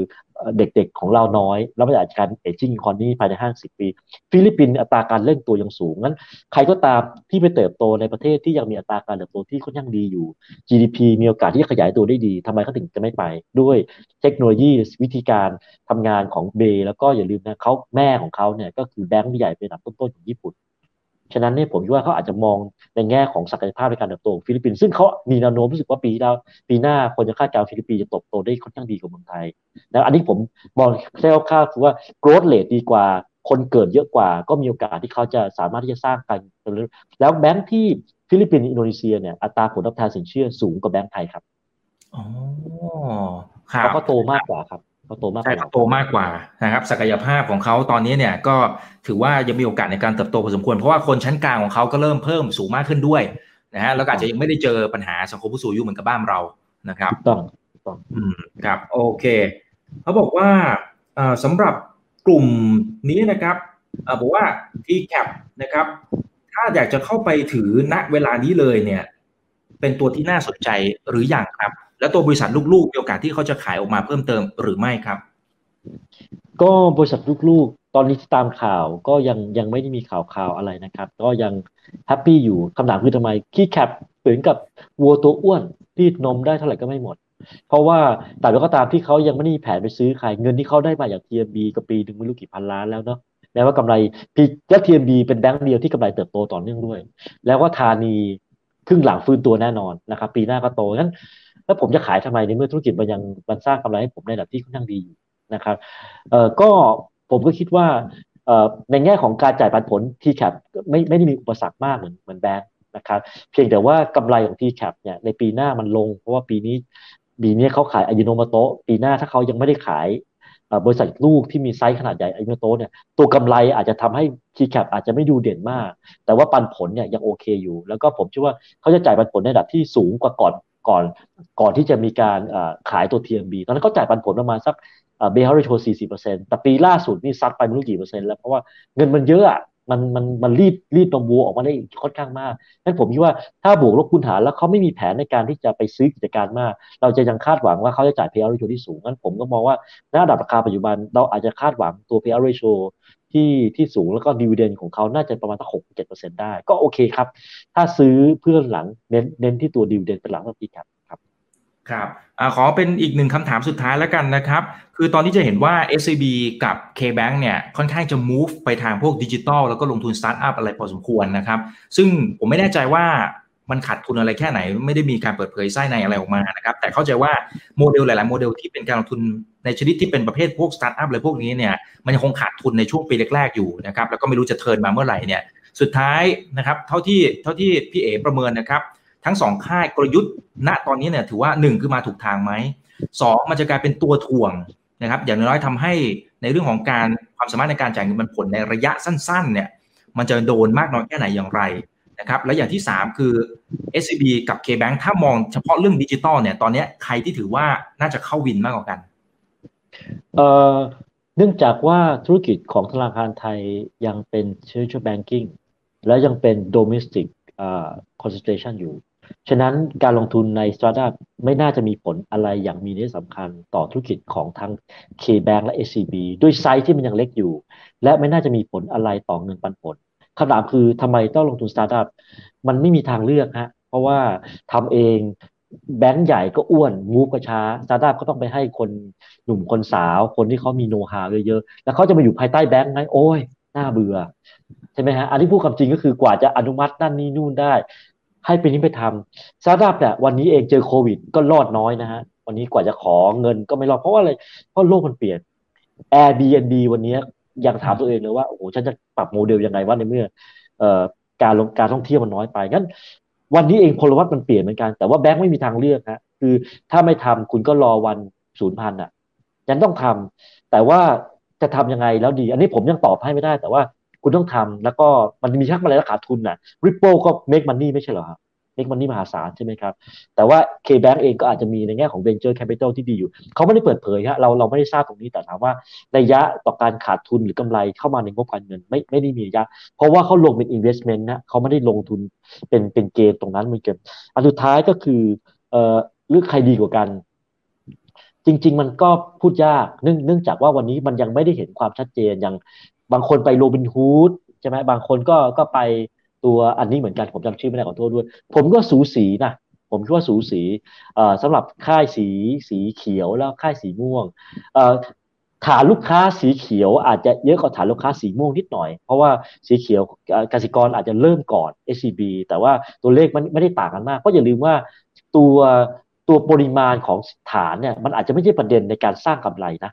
เด็กๆของเราน้อย แล้วมันอาจจะการ aging country ภายในห้าสิบปี ฟิลิปปินส์อัตราการเร่งตัวยังสูงงั้นใครก็ตามที่ไปเติบโตในประเทศที่ยังมีอัตราการเติบโตที่ค่อนข้างดีอยู่ GDP มีโอกาสที่จะขยายตัวได้ดีทำไมเขาถึงจะไม่ไป ด้วยเทคโนโลยีวิธีการทำงานของเบ แล้วก็อย่าลืมนะเขาแม่ของเขาเนี่ยก็คือแบงก์ใหญ่เป็นอันดับต้นๆของญี่ปุ่น ฉะนั้นเนี่ยผมคิดว่าเขาอาจจะมองในแง่ของศักยภาพในการเติบโตของฟิลิปปินส์ซึ่งเขามีแนวโน้มรู้สึกว่าปีแล้วปีหน้าคนจะคาดการณ์ฟิลิปปินส์จะเติบโตได้ค่อนข้างดีกว่าเมืองไทยแล้วอันนี้ผมมองแค่คาดคือว่า growth rate ดีกว่าคนเกิดเยอะกว่า ก็มีโอกาสที่เขาจะสามารถที่จะสร้างกันแล้วแบงค์ที่ฟิลิปปินส์อินโดนีเซียเนี่ยอัตราผลตอบแทนสินเชื่อสูงกว่าแบงค์ไทยครับอ๋อครับเขาก็โตมากกว่าครับ เขาโตมากใช่เขาโตมากกว่านะครับ ศักยภาพของเขาตอนนี้เนี่ยก็ถือว่ายังมีโอกาสในการเติบโตพอสมควร เพราะว่าคนชั้นกลางของเขาก็เริ่มเพิ่มสูงมากขึ้นด้วยนะฮะแล้วอาจจะยังไม่ได้เจอปัญหาสังคมผู้สูงอายุเหมือนกับบ้านเรานะครับต้องต้องอืมครับโอเคเขาบอกว่าสำหรับกลุ่มนี้นะครับบอกว่าที่แคปนะครับ ถ้าอยากจะเข้าไปถือณเวลานี้เลยเนี่ย เป็นตัวที่น่าสนใจหรืออย่างครับ แล้วตัวบริษัทลูกๆมีโอกาสที่เขาจะขายออกมาเพิ่มเติมหรือไม่ครับ ก็บริษัทลูกๆ ตอนนี้ที่ตามข่าวก็ยังยังไม่ได้มีข่าวข่าวอะไรนะครับ ก็ยัง happy อยู่คำถามคือทำไม TCAP เหมือนกับวัวตัวอ้วนรีดนมได้เท่าไหร่ก็ไม่หมด เพราะว่าแต่แล้วก็ตามที่เขายังไม่ได้มีแผนไปซื้อใครเงินที่เขาได้มาจาก TMB ก็ปีหนึ่งไม่รู้กี่พันล้านแล้วเนาะแม้ว่ากำไรพีและ TMB เป็นแบงก์เดียวที่กำไรเติบโตต่อเนื่องด้วย แล้วก็ธานีครึ่งหลังฟื้นตัวแน่นอนนะครับ ปีหน้าก็โตงั้น แล้วผมจะขายทำไมในเมื่อธุรกิจมันยังมันสร้างกำไรให้ผมในระดับที่ค่อนข้างดีอยู่นะครับเอ่อก็ผมก็คิดว่าเอ่อในแง่ของการจ่ายปันผล t c a p ไม่ไม่ได้มีอุปสรรคมากเหมือนเหมือนแบงก์นะครับเพียงแต่ว่ากำไรของ t c a p เนี่ยในปีหน้ามันลง เพราะว่าปีนี้ปีนี้เขาขายอายุโนมโตะปีหน้าถ้าเขายังไม่ได้ขายบริษัทลูกที่มีไซส์ขนาดใหญ่อายุโนโตเนี่ยตัวกำไรอาจจะทำให้ t c a p อาจจะไม่ดูเด่นมาก แต่ว่าปันผลเนี่ยยังโอเคอยู่ แล้วก็ผมเชื่อว่าเขาจะจ่ายปันผลในระดับที่สูงกว่าก่อน ก่อนก่อนที่จะมีการขายตัว TMB ตอนนั้นเขาจ่ายปันผลประมาณสักเบลล์เรโช40%แต่ปีล่าสุดนี่ซัดไปไม่รู้กี่เปอร์เซ็นต์แล้ว เพราะว่าเงินมันเยอะอะมันมันมันรีดรีดนมวัวออกมาได้ค่อนข้างมากนั้นผมคิดว่าถ้าบวกลบคูณหารแล้วเขาไม่มีแผนในการที่จะไปซื้อกิจการมาก เราจะยังคาดหวังว่าเขาจะจ่าย payout ratio ที่สูง งั้นผมก็มองว่าณระดับราคาปัจจุบันเราอาจจะคาดหวังตัว payout ratio ที่ที่สูงแล้วก็ dividend ของเขาน่าจะประมาณสักหกเจ็ดเปอร์เซ็นได้ ก็โอเคครับ ถ้าซื้อเพื่อหวังเน้นเน้นที่ตัวดีเวเดนเป็นหลังสักทีครับครับครับอขอเป็นอีกหนึ่งคำถามสุดท้ายแล้วกันนะครับ คือตอนนี้จะเห็นว่า SCB กับ KBank เนี่ยค่อนข้างจะ move ไปทางพวกดิจิตอลแล้วก็ลงทุนสตาร์ทอัพอะไรพอสมควรนะครับ ซึ่งผมไม่แน่ใจว่า มันขาดทุนอะไรแค่ไหน ไม่ได้มีการเปิดเผยไส้ในอะไรออกมานะครับ แต่เข้าใจว่าโมเดลหลาย ๆ โมเดลที่เป็นการลงทุนในชนิดที่เป็นประเภทพวกสตาร์ทอัพอะไรพวกนี้เนี่ยมันยังคงขาดทุนในช่วงปีแรก ๆ อยู่นะครับแล้วก็ไม่รู้จะ turn มาเมื่อไหร่เนี่ยสุดท้ายนะครับเท่าที่เท่าที่พี่เอ๋ประเมินนะครับ ทั้งสองค่ายกลยุทธ์ ณตอนนี้เนี่ยถือว่า1คือมาถูกทางไหมสองมันจะกลายเป็นตัวถ่วงนะครับอย่างน้อยทำให้ในเรื่องของการความสามารถในการจ่ายเงินปันผลในระยะสั้น ๆ เนี่ยมันจะโดนมากน้อยแค่ไหนอย่างไรนะครับและอย่างที่ 3 คือ SCB กับ KBank ถ้ามองเฉพาะเรื่องดิจิตอลเนี่ยตอนนี้ใครที่ถือว่าน่าจะเข้าวินมากกว่ากันเอ่อเนื่องจากว่าธุรกิจของธนาคารไทยยังเป็น Central Banking และยังเป็น Domestic อ่า Concentration อยู่ ฉะนั้นการลงทุนในสตาร์ทอัพไม่น่าจะมีผลอะไรอย่างมีนัยสำคัญต่อธุรกิจของทั้ง KBank และ SCB ด้วยไซส์ที่มันยังเล็กอยู่ และไม่น่าจะมีผลอะไรต่อเงินปันผล คำถามคือทำไมต้องลงทุนสตาร์ทอัพมันไม่มีทางเลือกฮะเพราะว่าทำเองแบงก์ใหญ่ก็อ้วน move ก็ช้าสตาร์ทอัพก็ต้องไปให้คนหนุ่มคนสาว คนที่เขามีโน้ตฮาวเยอะๆ แล้วเขาจะมาอยู่ภายใต้แบงก์ไหมโอ้ยน่าเบื่อ ใช่ไหมฮะ อันนี้พูดคำจริงก็คือกว่าจะอนุมัตินั่นนี่นู่นได้ ให้เป็นนี้ไปทำสตาร์ทอัพเนี่ยวันนี้เองเจอโควิด ก็รอดน้อยนะฮะ วันนี้กว่าจะขอเงินก็ไม่รอดเพราะว่าอะไรเพราะโลกมันเปลี่ยน Airbnb วันนี้ ยังถามตัวเองเลยว่าโอ้โหฉันจะปรับโมเดลยังไงว่าในเมื่อการลงการท่องเที่ยวมันน้อยไปงั้น วันนี้เองพลวัตมันเปลี่ยนเหมือนกัน แต่ว่าแบงค์ไม่มีทางเลือกฮะคือถ้าไม่ทำคุณก็รอวันศูนย์พันอะยังต้องทำแต่ว่าจะทํำยังไงแล้วดี อันนี้ผมยังตอบให้ไม่ได้ แต่ว่าคุณต้องทำแล้วก็มันมีชักมาแล้วขาดทุนอะริปโปก็เมกมันนี่ไม่ใช่เหรอครับ เมกมันนี่มหาศาลใช่ไหมครับ แต่ว่า K-Bank เองก็อาจจะมีในแง่ของ Venture Capital ที่ดีอยู่ เขาไม่ได้เปิดเผยฮะเราเราไม่ได้ทราบตรงนี้แต่ถามว่าระยะต่อการขาดทุนหรือกำไรเข้ามาในงบการเงินไม่ไม่ได้มีระยะ เพราะว่าเขาลงเป็น investment นะเขาไม่ได้ลงทุนเป็นเป็นเกมตรงนั้นมันเกินอันสุดท้ายก็คือเอ่อเลือกใครดีกว่ากัน จริง ๆ มันก็พูดยากเนื่องเนื่องจากว่าวันนี้มันยังไม่ได้เห็นความชัดเจนอย่างบางคนไปโรบินฮูดใช่ไหมบางคนก็ก็ไป ตัวอันนี้เหมือนกันผมจำชื่อไม่ได้ขอโทษด้วย ผมก็สูสีนะผมคิดว่าสูสีสำหรับค่ายสีสีเขียวแล้วค่ายสีม่วงฐานลูกค้าสีเขียวอาจจะเยอะกว่าฐานลูกค้าสีม่วงนิดหน่อย เพราะว่าสีเขียวกสิกรอาจจะเริ่มก่อน SCB แต่ว่าตัวเลขมันไม่ได้ต่างกันมากเพราะอย่าลืมว่าตัวตัวปริมาณของฐานเนี่ยมันอาจจะไม่ใช่ประเด็นในการสร้างกำไรนะ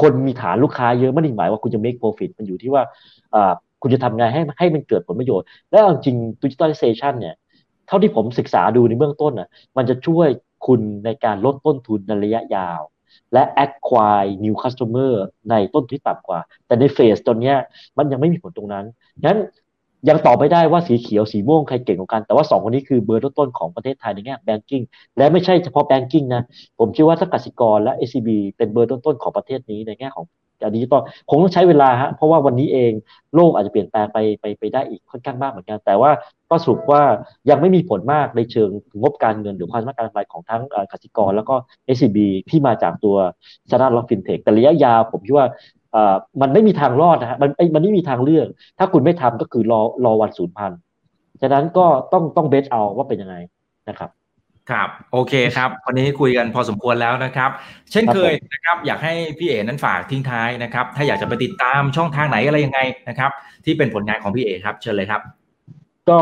คนมีฐานลูกค้าเยอะไม่ได้หมายว่าคุณจะ make profit มันอยู่ที่ว่า คุณจะทำไงให้ให้มันเกิดผลประโยชน์ และจริงdigitalization เนี่ย เท่าที่ผมศึกษาดูในเบื้องต้นอะมันจะช่วยคุณในการลดต้นทุนในระยะยาว และ acquire new customer ในต้นทุนต่ำกว่า แต่ใน phase ตอนนี้มันยังไม่มีผลตรงนั้นงั้นยังตอบไม่ได้ว่าสีเขียวสีม่วงใครเก่งกว่ากัน แต่ว่าสองคนนี้คือเบอร์ต้นๆของประเทศไทยในแง่ banking และไม่ใช่เฉพาะ banking นะ ผมเชื่อว่าถ้ากสิกรและ SCB เป็นเบอร์ต้นๆของประเทศนี้ในแง่ของ ดิจิตอลคงต้องใช้เวลาฮะเพราะว่าวันนี้เองโลกอาจจะเปลี่ยนแปลงไปไปไปได้อีกค่อนข้างมากเหมือนกัน แต่ว่าก็สรุปว่ายังไม่มีผลมากในเชิงงบการเงินหรือความสามารถการกำไรของทั้งกสิกร แล้วก็ SCB ที่มาจากตัวชนะล็อกฟินเทคแต่ระยะยาวผมคิดว่ามันไม่มีทางรอดนะฮะมันมันไม่มีทางเลือก ถ้าคุณไม่ทำก็คือรอรอวันสูญพันธุ์ฉะนั้นก็ต้องต้อง bet เอาว่าเป็นยังไงนะครับ ครับโอเคครับวันนี้คุยกันพอสมควรแล้วนะครับ เช่นเคยนะครับ อยากให้พี่เอ๋นั้นฝากทิ้งท้ายนะครับ ถ้าอยากจะไปติดตามช่องทางไหนอะไรยังไงนะครับ ที่เป็นผลงานของพี่เอ๋ครับ เชิญเลยครับ ก็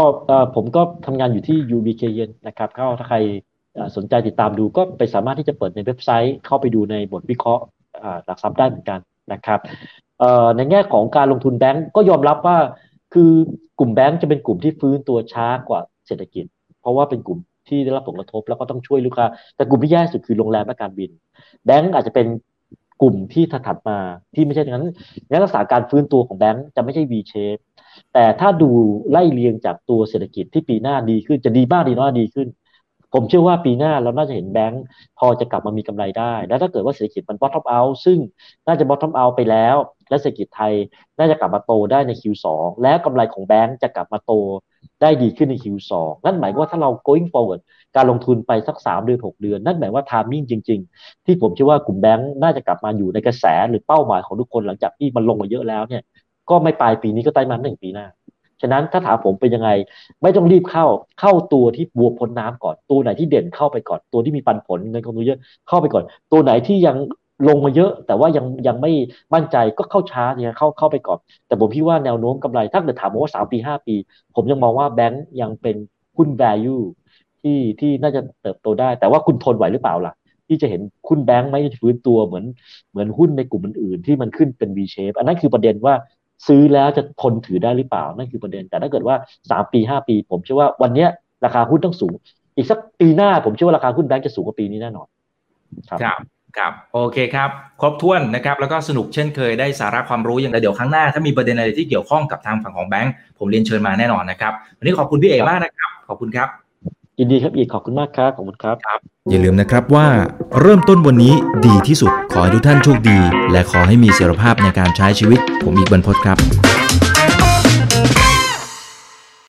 ผมก็ทำงานอยู่ที่ UBK เย็นนะครับก็ถ้าใครสนใจติดตามดูก็ไปสามารถที่จะเปิดในเว็บไซต์เข้าไปดูในบทวิเคราะห์หลักทรัพย์ได้เหมือนกันนะครับในแง่ของการลงทุนแบงก์ก็ยอมรับว่าคือกลุ่มแบงก์จะเป็นกลุ่มที่ฟื้นตัวช้ากว่าเศรษฐกิจ เพราะว่าเป็นกลุ่ม ที่ได้รับผลกระทบ แล้วก็ต้องช่วยลูกค้า แต่กลุ่มที่แย่สุดคือโรงแรมและการบิน แบงก์อาจจะเป็นกลุ่มที่ถัดมาที่ไม่ใช่ดังนั้นงั้นลักษณะการฟื้นตัวของแบงก์จะไม่ใช่ V shape แต่ถ้าดูไล่เรียงจากตัวเศรษฐกิจที่ปีหน้าดีขึ้นจะดีบ้างดีน้อยดีขึ้น ผมเชื่อว่าปีหน้าเราน่าจะเห็นแบงก์พอจะกลับมามีกำไรได้ แล้วถ้าเกิดว่าเศรษฐกิจมัน bottom out ซึ่งน่าจะ bottom out ไปแล้ว และเศรษฐกิจไทยน่าจะกลับมาโตได้ใน Q2 แล้วกำไรของแบงก์จะกลับมาโต ได้ดีขึ้นใน Q2 นั่นหมายว่าถ้าเรา going forward การลงทุนไปสัก 3 เดือน 6 เดือน นั่นหมายว่า timing จริง ๆ ที่ผมเชื่อว่ากลุ่มแบงก์น่าจะกลับมาอยู่ในกระแสหรือเป้าหมายของทุกคนหลังจากที่มันลงมาเยอะแล้วเนี่ย ก็ไม่ปลายปีนี้ก็ไตรมาหนึ่งปีหน้า ฉะนั้นถ้าถามผมเป็นยังไง ไม่ต้องรีบเข้าเข้าตัวที่บวกพ้นน้ำก่อนตัวไหนที่เด่นเข้าไปก่อนตัวที่มีปันผลเงินกองทุนเยอะเข้าไปก่อน ตัวไหนที่ยัง ลงมาเยอะ แต่ว่ายังยังไม่มั่นใจก็เข้าช้าเนี่ยเข้าเข้าไปก่อน แต่ผมคิดว่าแนวโน้มกำไรถ้าเกิดถามผมว่าสามปีห้าปี ผมยังมองว่าแบงก์ยังเป็นหุ้น value ที่ที่น่าจะเติบโตได้ แต่ว่าคุณทนไหวหรือเปล่าล่ะ ที่จะเห็นคุณแบงค์ไม่ฟื้นตัวเหมือนเหมือนหุ้นในกลุ่มอื่นๆที่มันขึ้นเป็น V shape อันนั้นคือประเด็นว่าซื้อแล้วจะทนถือได้หรือเปล่านั่นคือประเด็น แต่ถ้าเกิดว่าสามปีห้าปี ผมเชื่อว่าวันนี้ราคาหุ้นต้องสูง อีกสักปีหน้าผมเชื่อว่าราคาหุ้นแบงค์จะสูงกว่าปีนี้แน่นอน ครับ ครับโอเคครับ ครบถ้วนนะครับ แล้วก็สนุกเช่นเคยได้สาระความรู้อย่างไรเดี๋ยวครั้งหน้า ถ้ามีประเด็นอะไรที่เกี่ยวข้องกับทางฝั่งของแบงค์ผมเรียนเชิญมาแน่นอนนะครับ วันนี้ขอบคุณพี่เอมากนะครับ ขอบคุณครับยินดีครับอีกขอบคุณมากครับขอบคุณครับครับอย่าลืมนะครับว่าเริ่มต้นวันนี้ดีที่สุดขอให้ทุกท่านโชคดี และขอให้มีเสรีภาพในการใช้ชีวิต ผมอีกบรรพศครับ